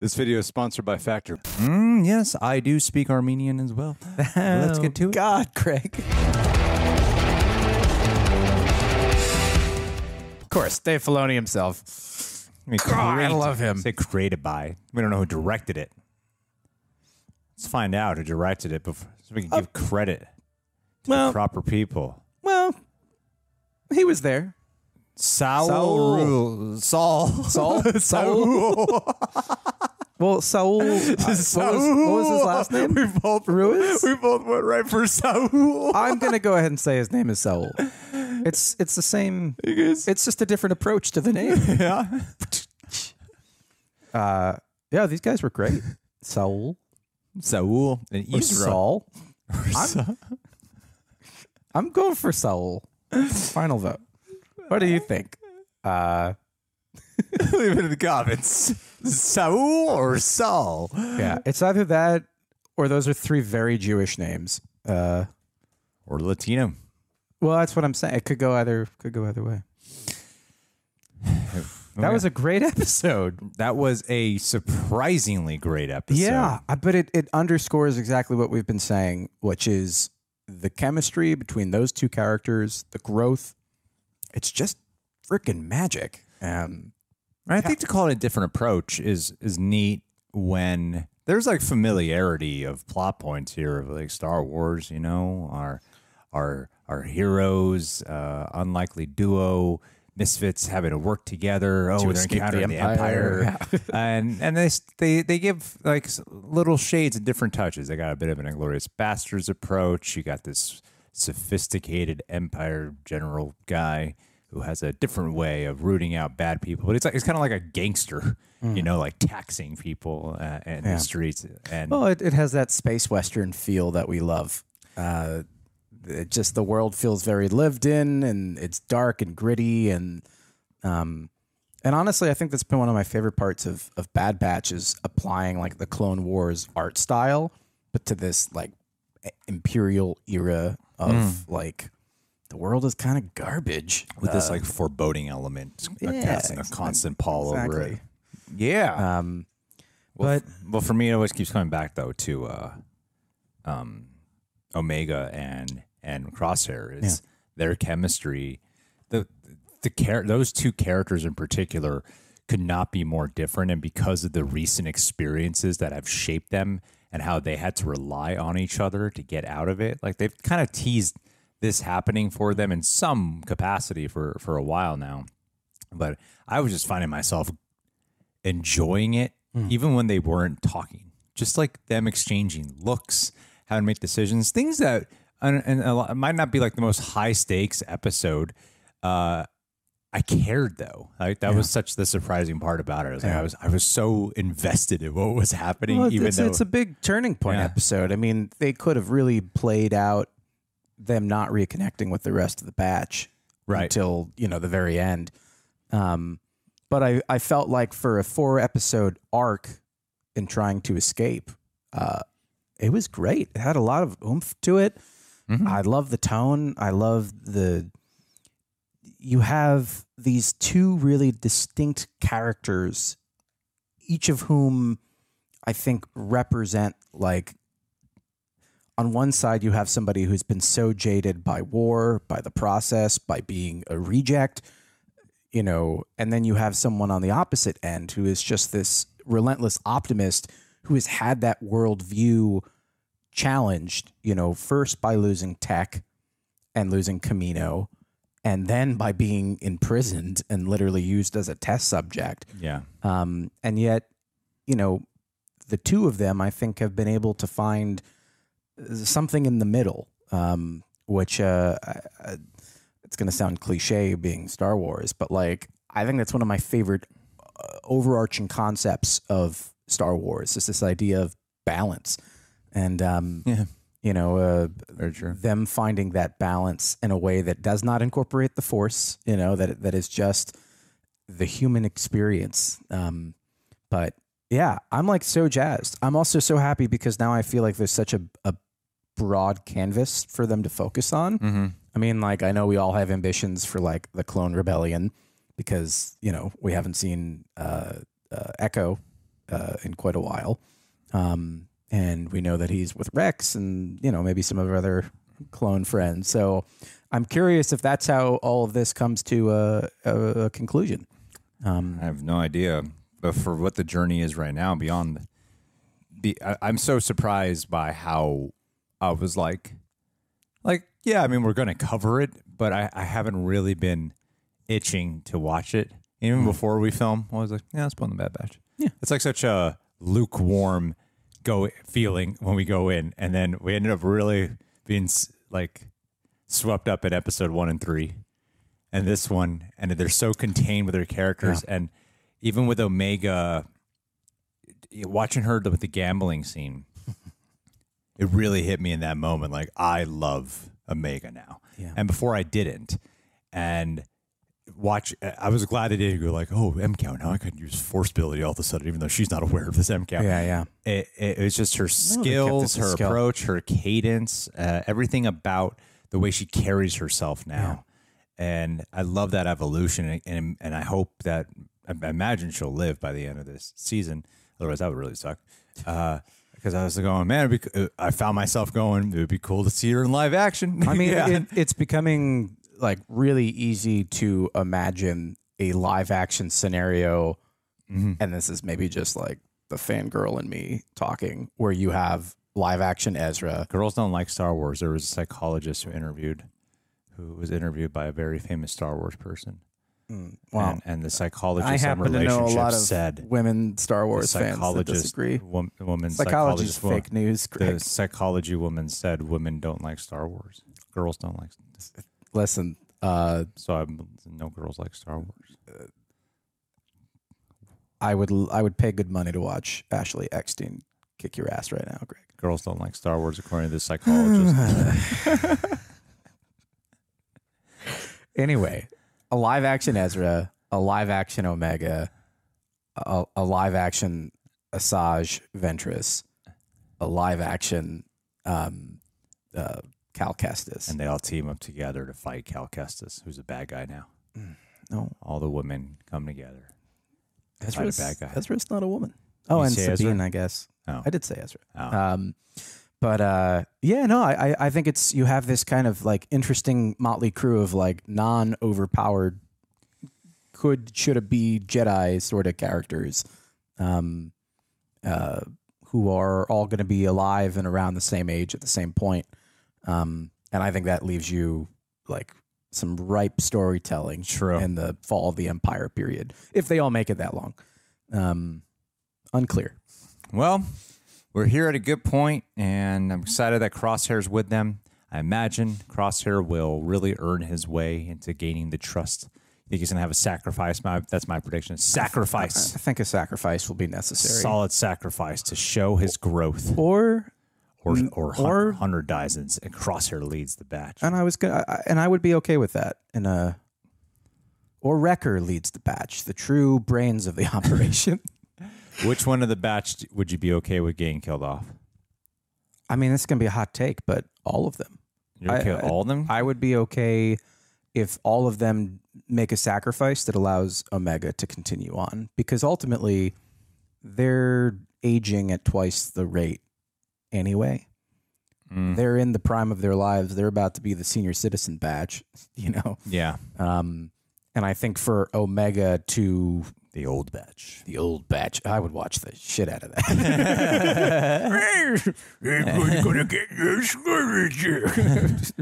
This video is sponsored by Factor. Mm, yes, I do speak Armenian as well. Let's get to it. God, Craig. Of course, Dave Filoni himself. I, mean, God, I love him. Say created by. We don't know who directed it. Let's find out who directed it before, so we can give credit to well- the proper people. Well, he was there. Saul. Saul. Saul? Saul? Well, Saul. uh, what, was, what was his last name? We both Ruiz? We both went right for Saul. I'm gonna go ahead and say his name is Saul. It's it's the same. It's just a different approach to the name. yeah. Uh, yeah, these guys were great. Saul Saul and or Israel. Saul. I'm, I'm going for Saul. Final vote. What do you think? Uh, Leave it in the comments. Saul or Saul? yeah, it's either that or those are three very Jewish names. Uh, Or Latino. well, that's what I'm saying. It could go either could go either way. That was a great episode. That was a surprisingly great episode. Yeah, but it, it underscores exactly what we've been saying, which is the chemistry between those two characters, the growth. It's just freaking magic. Um, I think to call it a different approach is is neat when there's like familiarity of plot points here of like Star Wars, you know, our our our heroes, uh, unlikely duo, misfits having to work together. Oh, they're escape the encountering the Empire. Empire, and and they they they give like little shades and different touches. They got a bit of an Inglourious Basterds approach. You got this sophisticated Empire general guy who has a different way of rooting out bad people. But it's like it's kind of like a gangster, you know, like taxing people uh, in the streets. And well, it, it has that space western feel that we love. Uh, it just the world feels very lived in, and it's dark and gritty, and um, and honestly, I think that's been one of my favorite parts of of Bad Batch is applying like the Clone Wars art style, but to this like imperial era of like the world is kind of garbage with this like foreboding element, a, yeah, constant, a constant pall over it. Yeah. Um, Well, but f- well, for me, it always keeps coming back though to uh, um, Omega and and Crosshair is their chemistry. The the char- those two characters in particular could not be more different, and because of the recent experiences that have shaped them and how they had to rely on each other to get out of it, like they've kind of teased this happening for them in some capacity for for a while now. But I was just finding myself enjoying it even when they weren't talking just like them exchanging looks how to make decisions things that and, and a lot, it might not be like the most high stakes episode uh i cared though like that was such the surprising part about it I was, like, I was i was so invested in what was happening Well, even it's, though it's a big turning point Yeah. episode. I mean, they could have really played out them not reconnecting with the rest of the batch Right. until you know the very end. Um, but I, I felt like for a four episode arc in trying to escape, uh, it was great. It had a lot of oomph to it. I love the tone. I love the. You have these two really distinct characters, each of whom I think represent like on one side you have somebody who's been so jaded by war, by the process, by being a reject, you know, and then you have someone on the opposite end who is just this relentless optimist who has had that worldview challenged, you know, first by losing tech and losing Kamino, and then by being imprisoned and literally used as a test subject. yeah Um, and yet, you know, the two of them, I think, have been able to find something in the middle, um, which uh, I- I- it's going to sound cliche being Star Wars, but like, I think that's one of my favorite uh, overarching concepts of Star Wars. is this idea of balance, and um, Yeah. you know, uh, them finding that balance in a way that does not incorporate the Force. You know, that that is just the human experience. Um, but yeah, I'm like so jazzed. I'm also so happy because now I feel like there's such a, a broad canvas for them to focus on. Mm-hmm. I mean, like I know we all have ambitions for like the Clone Rebellion because you know we haven't seen uh, uh, Echo uh, in quite a while, um, and we know that he's with Rex and you know maybe some of our other clone friends. So I'm curious if that's how all of this comes to a, a, a conclusion. Um, I have no idea, but for what the journey is right now, beyond the, I, I'm so surprised by how I was like, like, yeah, I mean, we're gonna cover it, but I, I haven't really been itching to watch it. Even hmm. before we film, I was like, yeah, let's put on the Bad Batch. Yeah. it's like such a lukewarm go feeling when we go in, and then we ended up really being like swept up in episode one and three and this one, and they're so contained with their characters, and even with Omega, watching her with the gambling scene, it really hit me in that moment. Like I love Omega now, Yeah. and before I didn't, and watch. I was glad I didn't go like, oh, M count. Now I could use force ability all of a sudden, even though she's not aware of this M count yeah, yeah. it, it, it was just her skills, her scale. approach, her cadence, uh, everything about the way she carries herself now. And I love that evolution, and, and and I hope that I imagine she'll live by the end of this season. Otherwise, that would really suck. Uh, because I was going, oh, man, it'd be, I found myself going, it would be cool to see her in live action. I mean, Yeah. it, it's becoming like really easy to imagine a live action scenario, mm-hmm. and this is maybe just like the fangirl in me talking, where you have live action Ezra. girls don't like Star Wars. There was a psychologist who interviewed, who was interviewed by a very famous Star Wars person. Wow. and, and the psychologist I on happen to know a relationships lot of said women Star Wars fans that disagree. wom- woman psychologist fake news, the psychology woman said women don't like Star Wars. Girls don't like. Listen, uh, So I'm, no girls like Star Wars. I would I would pay good money to watch Ashley Eckstein kick your ass right now, Greg. Girls don't like Star Wars, according to the psychologist. Anyway, a live action Ezra, a live action Omega, a, a live action Asajj Ventress, a live action um, uh, Cal Kestis. and they all team up together to fight Cal Kestis, who's a bad guy now. no, All the women come together. Ezra's, bad guy. Ezra's not a woman. Oh, You and say Ezra? Sabine, I guess. Oh. I did say Ezra. Oh. Um, but uh, yeah, no, I, I- think it's you have this kind of like interesting motley crew of like non overpowered, could should it be Jedi sort of characters, um, uh, who are all going to be alive and around the same age at the same point. Um, and I think that leaves you like some ripe storytelling True. in the fall of the Empire period, if they all make it that long. Um, unclear. Well, we're here at a good point, and I'm excited that Crosshair's with them. I imagine Crosshair will really earn his way into gaining the trust. I think he's going to have a sacrifice. My, that's my prediction. Sacrifice. I think a sacrifice will be necessary. Solid sacrifice to show his growth. Or Or, or, or- Hunter, dies and, and Crosshair leads the batch. and I was gonna I, and I would be okay with that. In a or Wrecker leads the batch, the true brains of the operation. Which one of the batch would you be okay with getting killed off? I mean, it's gonna be a hot take, but all of them. You're okay I- with all of them? I would be okay if all of them make a sacrifice that allows Omega to continue on, because ultimately they're aging at twice the rate anyway. Mm, They're in the prime of their lives. They're about to be the senior citizen batch, you know. yeah, Um, and I think for Omega to the old batch. the old batch, I would watch the shit out of that. We're gonna get your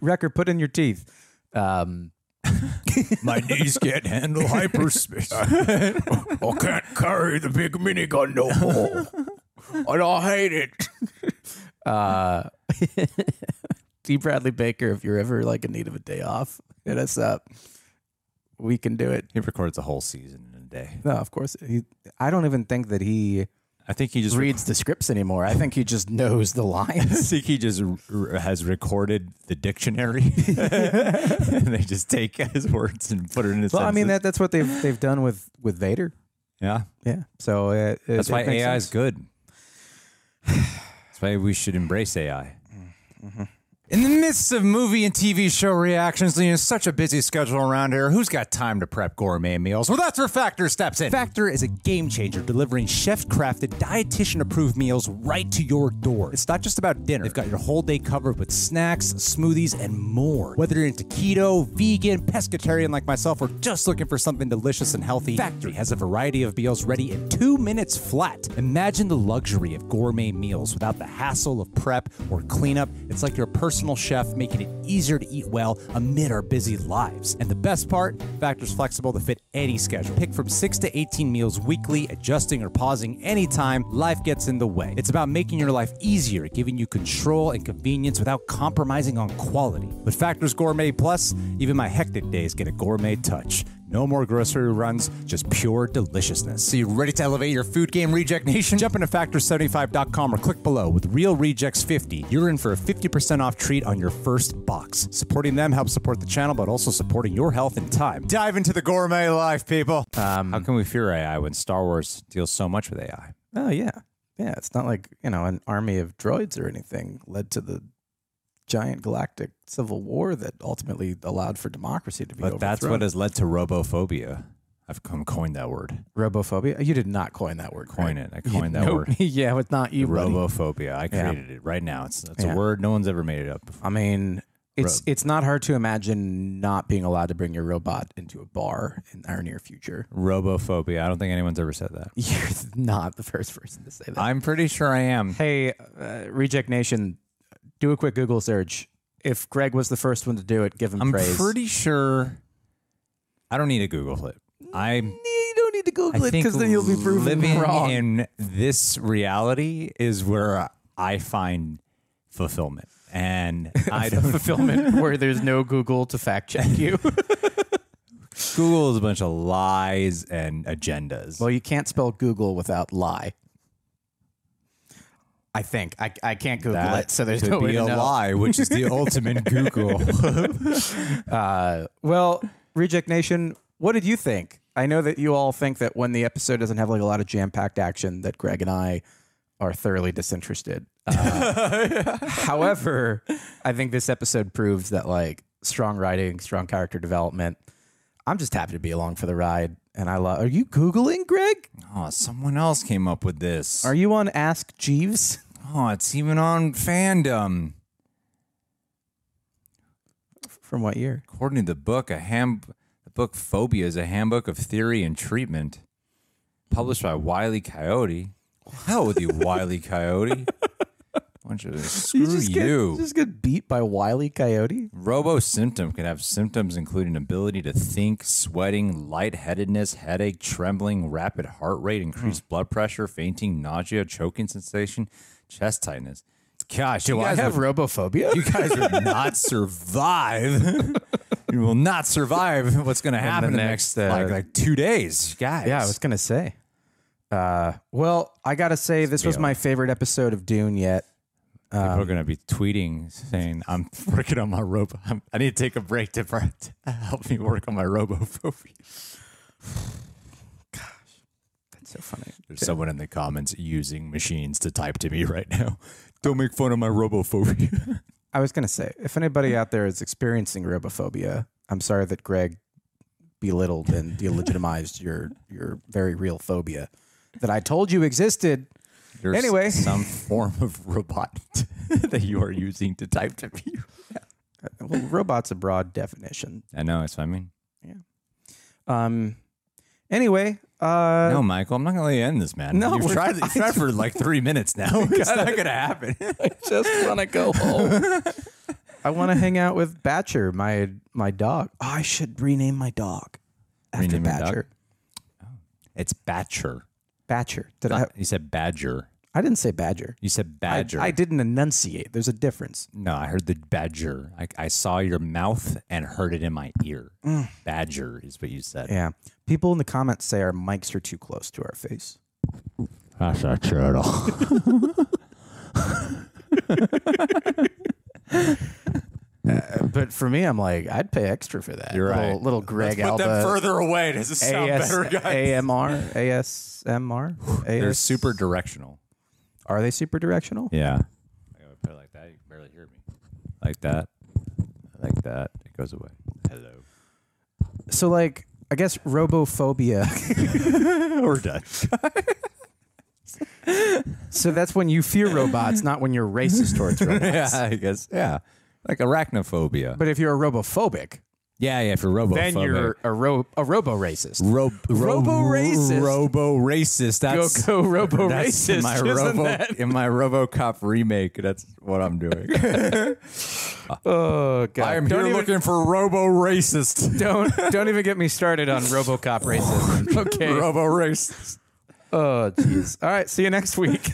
Wrecker, put in your teeth. Um, My knees can't handle hyperspace. I can't carry the big minigun no more. And I hate it. Uh, D. Bradley Baker, if you're ever like in need of a day off, hit us up. We can do it. he records a whole season in a day. No, of course. He, I don't even think that he. I think he just reads the scripts anymore. I think he just knows the lines. I think he just r- has recorded the dictionary, and they just take his words and put it in his. well, I mean that that's what they've they've done with with Vader. yeah, Yeah. So uh, it, that's it why makes AI is good. That's why we should embrace AI. In the midst of movie and TV show reactions, leading such a busy schedule around here, who's got time to prep gourmet meals? Well, that's where Factor steps in. Factor is a game changer, delivering chef-crafted, dietitian-approved meals right to your door. It's not just about dinner. They've got your whole day covered with snacks, smoothies, and more. Whether you're into keto, vegan, pescatarian like myself, or just looking for something delicious and healthy, Factory has a variety of meals ready in two minutes flat. Imagine the luxury of gourmet meals without the hassle of prep or cleanup. It's like your personal chef making it easier to eat well amid our busy lives. And the best part, Factor's flexible to fit any schedule. Pick from 6 to 18 meals weekly, adjusting or pausing anytime life gets in the way. It's about making your life easier, giving you control and convenience without compromising on quality. With Factor's Gourmet Plus, even my hectic days get a gourmet touch. No more grocery runs, just pure deliciousness. So you ready to elevate your food game, Reject Nation? Jump into Factor75.com or click below. With Reel Rejects 50, you're in for a 50% off treat on your first box. Supporting them helps support the channel, but also supporting your health and time. Dive into the gourmet life, people. Um, How can we fear AI when Star Wars deals so much with AI? Oh yeah, yeah. It's not like you know an army of droids or anything led to the giant galactic civil war that ultimately allowed for democracy to be But that's what has led to robophobia. I've come coined that word. robophobia. You did not coin that word. Coin Craig. it. I coined that Nope. word. yeah, it's not you, buddy. Robophobia. I Yeah. created it right now. It's, it's Yeah. a word no one's ever made it up before. I mean, it's Ro- it's not hard to imagine not being allowed to bring your robot into a bar in our near future. Robophobia. I don't think anyone's ever said that. You're not the first person to say that. I'm pretty sure I am. hey, uh, Reject Nation, do a quick Google search. If Greg was the first one to do it, give him I'm praise. pretty sure. I don't need to Google it. I'm. Mm, you don't need to Google I it think because then you'll be proven living wrong. in this reality is where I find fulfillment, and I don't. fulfillment where there's no Google to fact check you. Google is a bunch of lies and agendas. well, you can't spell Google without lie. I think I, I can't Google that it, so there's could no way be a know. lie, which is the ultimate Google. Uh, well, Reject Nation, what did you think? I know that you all think that when the episode doesn't have like a lot of jam-packed action, that Greg and I are thoroughly disinterested. Uh, however, I think this episode proves that like strong writing, strong character development. I'm just happy to be along for the ride, and I love. Are you googling, Greg? oh, someone else came up with this. Are you on Ask Jeeves? oh, it's even on fandom. From what year? According to the book, a ham, the book Phobia is a handbook of theory and treatment, published by Wiley Coyote. Hell with you, Wiley Coyote. Bunch of screw you. just Get, just get beat by Wiley Coyote. Robo symptom can have symptoms including ability to think, sweating, lightheadedness, headache, trembling, rapid heart rate, increased blood pressure, fainting, nausea, choking sensation, chest tightness. Gosh, Do you I guys have would- robophobia? you guys would not survive. you will not survive what's going to happen in the next, next, uh, like like two days, guys. Yeah, I was gonna say. Uh, well, I gotta say this was my favorite episode of Dune yet. People Um, are going to be tweeting saying, "I'm working on my robo. I'm, I need to take a break to, to help me work on my robophobia." Gosh, that's so funny. There's someone in the comments using machines to type to me right now. Don't make fun of my robophobia. I was gonna say, if anybody out there is experiencing robophobia, I'm sorry that Greg belittled and delegitimized your your very real phobia that I told you existed. There's Anyway. some form of robot that you are using to type to me. Well, robot's a broad definition. I know. That's what I mean. Yeah. Um. Anyway, uh, no, Michael, I'm not going to let you end this, man. No, you've tried, you've tried for like three minutes now. It's not going to happen. I just want to go home. I want to hang out with Batcher, my my dog. Oh, I should rename my dog after Rename your dog? Batcher. It's Batcher. Batcher. Did I? You said Badger. I didn't say Badger. You said Badger. I, didn't enunciate. There's a difference. No, I heard the Badger. I, I saw your mouth and heard it in my ear. Mm. Badger is what you said. Yeah. People in the comments say our mics are too close to our face. That's a turtle. Uh, but for me, I'm like, I'd pay extra for that. You're little, right. Little Greg Put Alba. them further away. Does it sound AS, better, guys? AMR, ASMR, They're AS, super directional. Are they super directional? Yeah. I gotta put it like that. You can barely hear me. Like that. Like that. It goes away. Hello. So, like, I guess robophobia. We're done. so that's when you fear robots, not when you're racist towards robots. yeah, I guess. Yeah. Like arachnophobia. But if you're a robophobic, yeah, yeah, for robo then you're a ro- a robo racist. Ro- Robo-racist. Robo racist. That's go robo that's in racist. my Robo that? in my RoboCop remake. That's what I'm doing. Oh god! I am don't here even, looking for Robo racist. Don't don't even get me started on RoboCop racism. Okay. Robo racist. oh jeez. All right. See you next week.